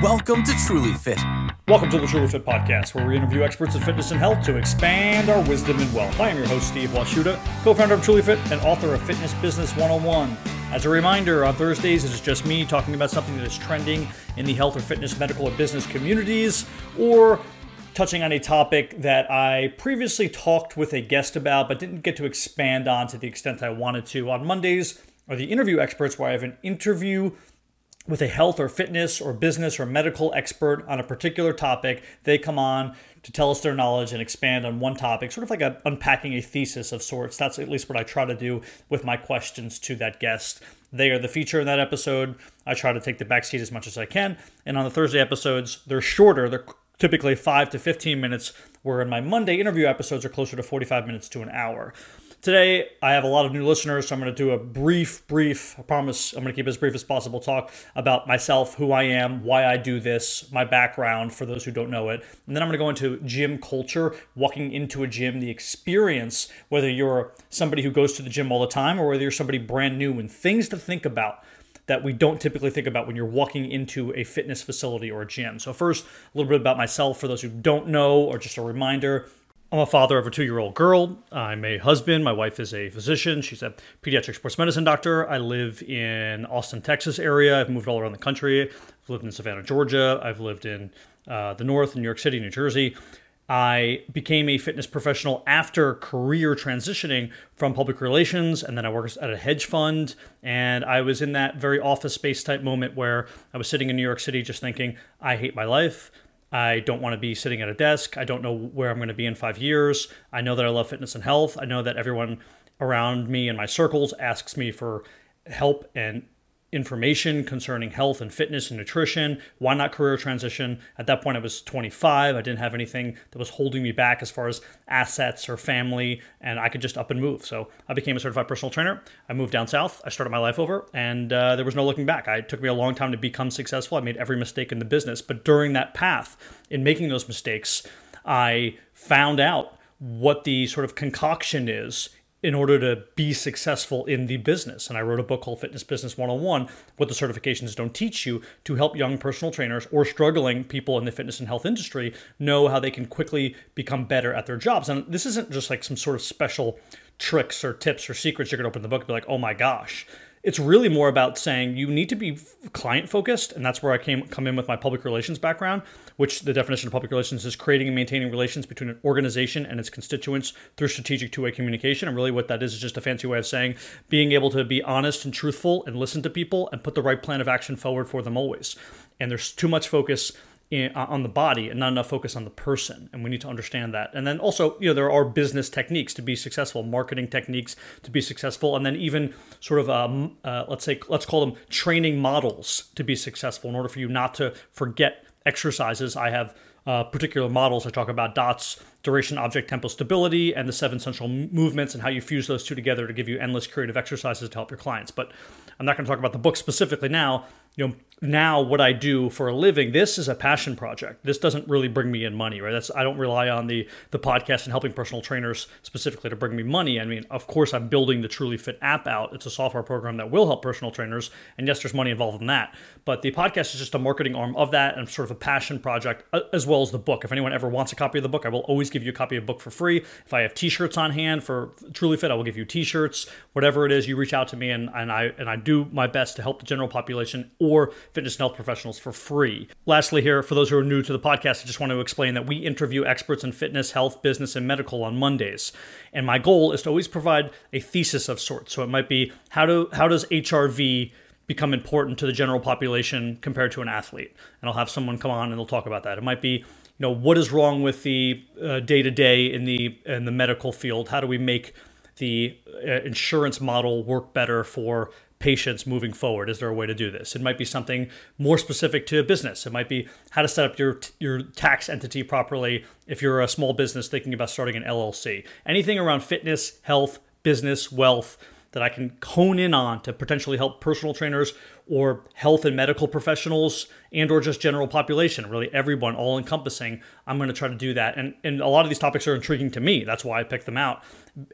Welcome to Truly Fit. Welcome to the Truly Fit Podcast, where we interview experts in fitness and health to expand our wisdom and wealth. I am your host, Steve Washuta, co founder of Truly Fit and author of Fitness Business 101. As a reminder, on Thursdays, it is just me talking about something that is trending in the health or fitness, medical, or business communities, or touching on a topic that I previously talked with a guest about but didn't get to expand on to the extent I wanted to. On Mondays are the interview experts, where I have an interview with a health or fitness or business or medical expert on a particular topic. They come on to tell us their knowledge and expand on one topic, sort of like a, unpacking a thesis of sorts. That's at least what I try to do with my questions to that guest. They are the feature in that episode. I try to take the backseat as much as I can. And on the Thursday episodes, they're shorter. They're typically 5 to 15 minutes, where in my Monday interview episodes are closer to 45 minutes to an hour. Today, I have a lot of new listeners, so I'm going to do a brief, brief, I promise I'm going to keep as brief as possible talk about myself, who I am, why I do this, my background for those who don't know it. And then I'm going to go into gym culture, walking into a gym, the experience, whether you're somebody who goes to the gym all the time or whether you're somebody brand new, and things to think about that we don't typically think about when you're walking into a fitness facility or a gym. So, first, a little bit about myself for those who don't know, or just a reminder. I'm a father of a two year old girl. I'm a husband. My wife is a physician. She's a pediatric sports medicine doctor. I live in Austin, Texas area. I've moved all around the country. I've lived in Savannah, Georgia. I've lived in uh, the North, in New York City, New Jersey. I became a fitness professional after career transitioning from public relations, and then I worked at a hedge fund. And I was in that very office space type moment where I was sitting in New York City just thinking, I hate my life. I don't want to be sitting at a desk. I don't know where I'm going to be in five years. I know that I love fitness and health. I know that everyone around me in my circles asks me for help and information concerning health and fitness and nutrition. Why not career transition? At that point, I was 25. I didn't have anything that was holding me back as far as assets or family, and I could just up and move. So I became a certified personal trainer. I moved down south. I started my life over, and uh, there was no looking back. It took me a long time to become successful. I made every mistake in the business, but during that path, in making those mistakes, I found out what the sort of concoction is in order to be successful in the business. And I wrote a book called Fitness Business 101, what the certifications don't teach you, to help young personal trainers or struggling people in the fitness and health industry know how they can quickly become better at their jobs. And this isn't just like some sort of special tricks or tips or secrets you're going to open the book and be like, oh my gosh it's really more about saying you need to be client focused and that's where i came come in with my public relations background which the definition of public relations is creating and maintaining relations between an organization and its constituents through strategic two-way communication. And really what that is is just a fancy way of saying being able to be honest and truthful and listen to people and put the right plan of action forward for them always. And there's too much focus in, uh, on the body and not enough focus on the person and we need to understand that. And then also you know there are business techniques to be successful marketing techniques to be successful and then even sort of um, uh, let's say let's call them training models to be successful in order for you not to forget exercises. I have uh, particular models. I talk about dots duration object tempo stability and the seven central movements and how you fuse those two together to give you endless creative exercises to help your clients. But i'm not going to talk about the book specifically now. You know now what I do for a living, this is a passion project. This doesn't really bring me in money, right? That's I don't rely on the the podcast and helping personal trainers specifically to bring me money. I mean, of course, I'm building the Truly Fit app out. It's a software program that will help personal trainers, and yes, there's money involved in that. But the podcast is just a marketing arm of that and sort of a passion project, as well as the book. If anyone ever wants a copy of the book, I will always give you a copy of the book for free. If I have T-shirts on hand for Truly Fit, I will give you T-shirts. Whatever it is, you reach out to me, and, and I and I do my best to help the general population or fitness and health professionals for free. Lastly, here, for those who are new to the podcast, I just want to explain that we interview experts in fitness, health, business, and medical on Mondays. And my goal is to always provide a thesis of sorts. So it might be how do how does HRV become important to the general population compared to an athlete? And I'll have someone come on and they'll talk about that. It might be you know what is wrong with the day to day in the in the medical field? How do we make the uh, insurance model work better for patients moving forward? Is there a way to do this? It might be something more specific to a business. It might be how to set up your your tax entity properly if you're a small business thinking about starting an LLC. Anything around fitness, health, business, wealth that I can hone in on to potentially help personal trainers or health and medical professionals and or just general population, really everyone, all encompassing. I'm going to try to do that. And, and a lot of these topics are intriguing to me. That's why I picked them out.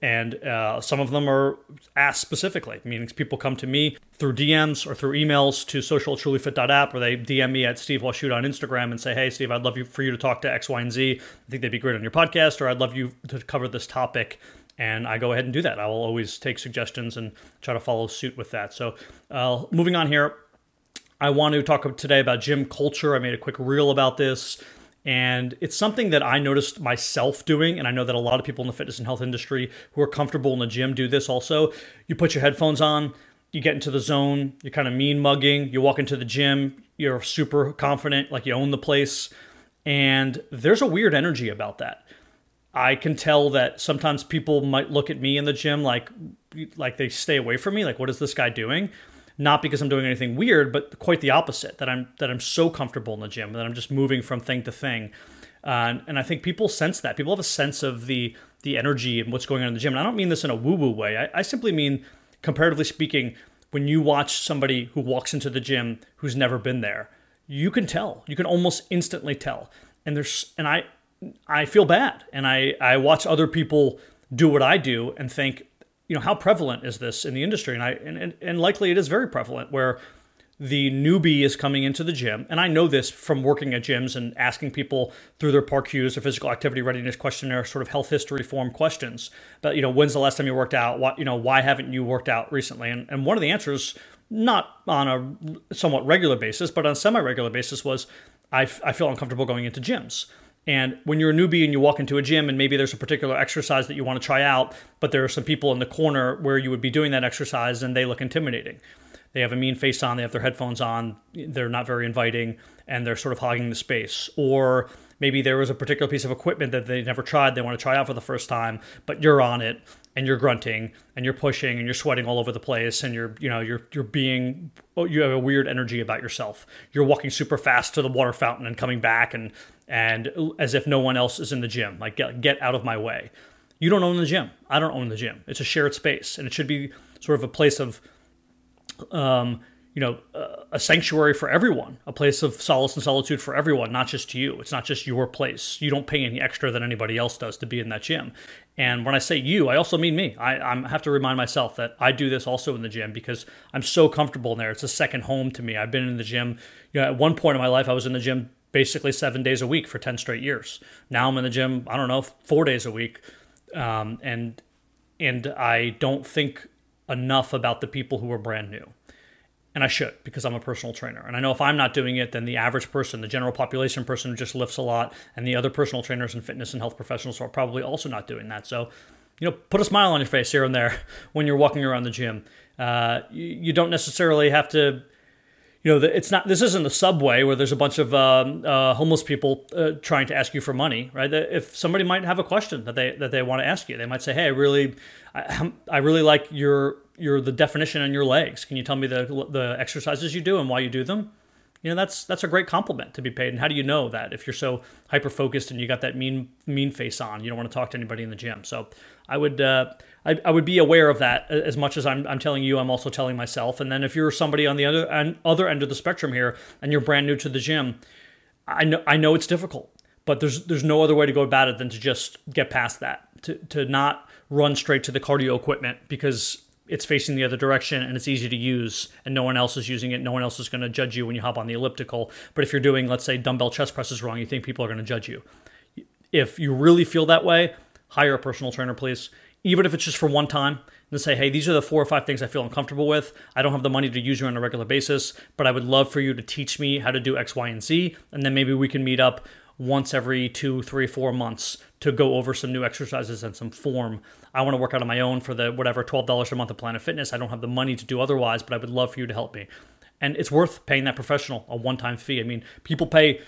And uh, some of them are asked specifically, meaning people come to me through DMs or through emails to social.trulyfit.app or they DM me at Steve Washuta on Instagram and say, hey, Steve, I'd love you for you to talk to X, Y, and Z. I think they'd be great on your podcast, or I'd love you to cover this topic and I go ahead and do that. I will always take suggestions and try to follow suit with that. So, uh, moving on here, I want to talk today about gym culture. I made a quick reel about this, and it's something that I noticed myself doing, and I know that a lot of people in the fitness and health industry who are comfortable in the gym do this also. You put your headphones on, you get into the zone, you're kind of mean mugging, you walk into the gym, you're super confident, like you own the place, and there's a weird energy about that. I can tell that sometimes people might look at me in the gym like like they stay away from me like what is this guy doing not because I'm doing anything weird but quite the opposite that I'm that I'm so comfortable in the gym that I'm just moving from thing to thing. Uh, and I think people sense that. People have a sense of the the energy and what's going on in the gym. And I don't mean this in a woo woo way. I, I simply mean comparatively speaking when you watch somebody who walks into the gym who's never been there you can tell. You can almost instantly tell. And there's and I I feel bad. And I, I watch other people do what I do and think, you know, how prevalent is this in the industry? And I and, and likely it is very prevalent where the newbie is coming into the gym, and I know this from working at gyms and asking people through their PAR-Qs or physical activity readiness questionnaire, sort of health history form questions. But you know, when's the last time you worked out? What you know, why haven't you worked out recently? And and one of the answers, not on a somewhat regular basis, but on a semi-regular basis, was I, f- I feel uncomfortable going into gyms. And when you're a newbie and you walk into a gym and maybe there's a particular exercise that you want to try out, but there are some people in the corner where you would be doing that exercise and they look intimidating. They have a mean face on, they have their headphones on, they're not very inviting, and they're sort of hogging the space. Or maybe there was a particular piece of equipment that they never tried, they want to try out for the first time, but you're on it and you're grunting and you're pushing and you're sweating all over the place and you're you know you're you're being oh, you have a weird energy about yourself. You're walking super fast to the water fountain and coming back and and as if no one else is in the gym. Like get get out of my way. You don't own the gym. I don't own the gym. It's a shared space and it should be sort of a place of um you know, a sanctuary for everyone, a place of solace and solitude for everyone, not just you. It's not just your place. You don't pay any extra than anybody else does to be in that gym. And when I say you, I also mean me. I, I have to remind myself that I do this also in the gym because I'm so comfortable in there. It's a second home to me. I've been in the gym. You know, at one point in my life, I was in the gym basically seven days a week for 10 straight years. Now I'm in the gym, I don't know, four days a week. Um, and, and I don't think enough about the people who are brand new and I should because I'm a personal trainer. And I know if I'm not doing it, then the average person, the general population person who just lifts a lot, and the other personal trainers and fitness and health professionals are probably also not doing that. So, you know, put a smile on your face here and there when you're walking around the gym. Uh, you, you, don't necessarily have to. You know, it's not. This isn't the subway where there's a bunch of um, uh, homeless people uh, trying to ask you for money, right? If somebody might have a question that they that they want to ask you, they might say, "Hey, I really, I, I really like your your the definition on your legs. Can you tell me the the exercises you do and why you do them? You know, that's that's a great compliment to be paid. And how do you know that if you're so hyper focused and you got that mean mean face on, you don't want to talk to anybody in the gym. So I would uh, I, I would be aware of that as much as I'm I'm telling you. I'm also telling myself. And then if you're somebody on the other other end of the spectrum here and you're brand new to the gym, I know I know it's difficult, but there's there's no other way to go about it than to just get past that. To to not run straight to the cardio equipment because it's facing the other direction and it's easy to use and no one else is using it. No one else is going to judge you when you hop on the elliptical. But if you're doing let's say dumbbell chest presses wrong you think people are going to judge you. If you really feel that way hire a personal trainer please. Even if it's just for one time and say hey these are the four or five things i feel uncomfortable with. I don't have the money to use you on a regular basis but i would love for you to teach me how to do x y and z and then maybe we can meet up once every two three four months to go over some new exercises and some form. I want to work out on my own for the whatever $12 a month of Planet Fitness. I don't have the money to do otherwise, but I would love for you to help me. And it's worth paying that professional a one time fee. I mean, people pay.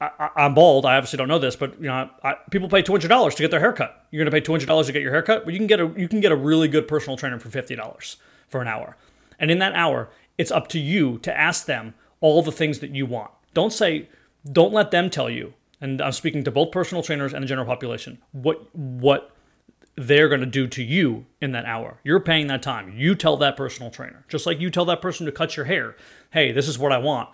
I, am bald. I obviously don't know this, but you know, I, people pay two hundred dollars to get their haircut. You're going to pay two hundred dollars to get your haircut, but you can get a you can get a really good personal trainer for fifty dollars for an hour. And in that hour, it's up to you to ask them all the things that you want. Don't say, don't let them tell you and I'm speaking to both personal trainers and the general population, what what they're going to do to you in that hour. You're paying that time. You tell that personal trainer, just like you tell that person to cut your hair, hey, this is what I want.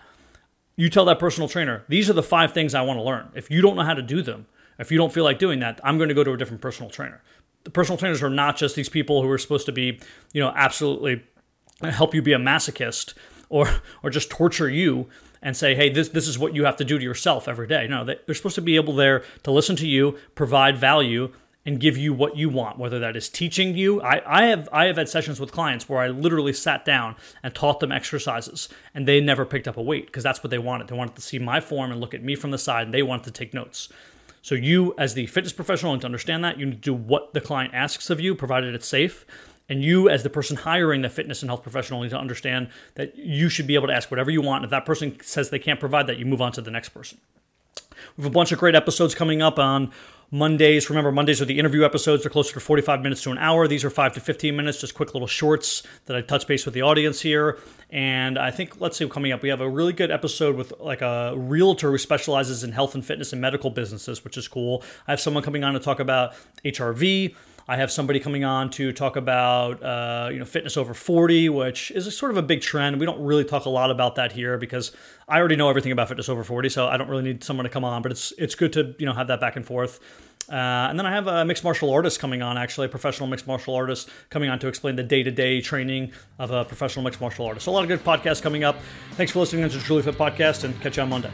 You tell that personal trainer, these are the five things I want to learn. If you don't know how to do them, if you don't feel like doing that, I'm going to go to a different personal trainer. The personal trainers are not just these people who are supposed to be, you know, absolutely help you be a masochist or or just torture you and say, hey, this this is what you have to do to yourself every day. No, they're supposed to be able there to listen to you, provide value, and give you what you want, whether that is teaching you. I, I have I have had sessions with clients where I literally sat down and taught them exercises and they never picked up a weight because that's what they wanted. They wanted to see my form and look at me from the side and they wanted to take notes. So you as the fitness professional need to understand that, you need to do what the client asks of you, provided it's safe. And you, as the person hiring the fitness and health professional, need to understand that you should be able to ask whatever you want. If that person says they can't provide that, you move on to the next person. We have a bunch of great episodes coming up on Mondays. Remember, Mondays are the interview episodes. They're closer to 45 minutes to an hour. These are 5 to 15 minutes, just quick little shorts that I touch base with the audience here. And I think, let's see, coming up, we have a really good episode with like a realtor who specializes in health and fitness and medical businesses, which is cool. I have someone coming on to talk about HRV. I have somebody coming on to talk about uh, you know fitness over 40, which is sort of a big trend. We don't really talk a lot about that here because I already know everything about fitness over 40, so I don't really need someone to come on. But it's it's good to you know have that back and forth. Uh, and then I have a mixed martial artist coming on, actually, a professional mixed martial artist coming on to explain the day to day training of a professional mixed martial artist. So, a lot of good podcasts coming up. Thanks for listening to the Truly Fit podcast and catch you on Monday.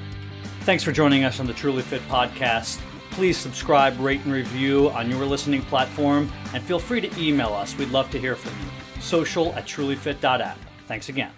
Thanks for joining us on the Truly Fit podcast. Please subscribe, rate, and review on your listening platform, and feel free to email us. We'd love to hear from you. Social at trulyfit.app. Thanks again.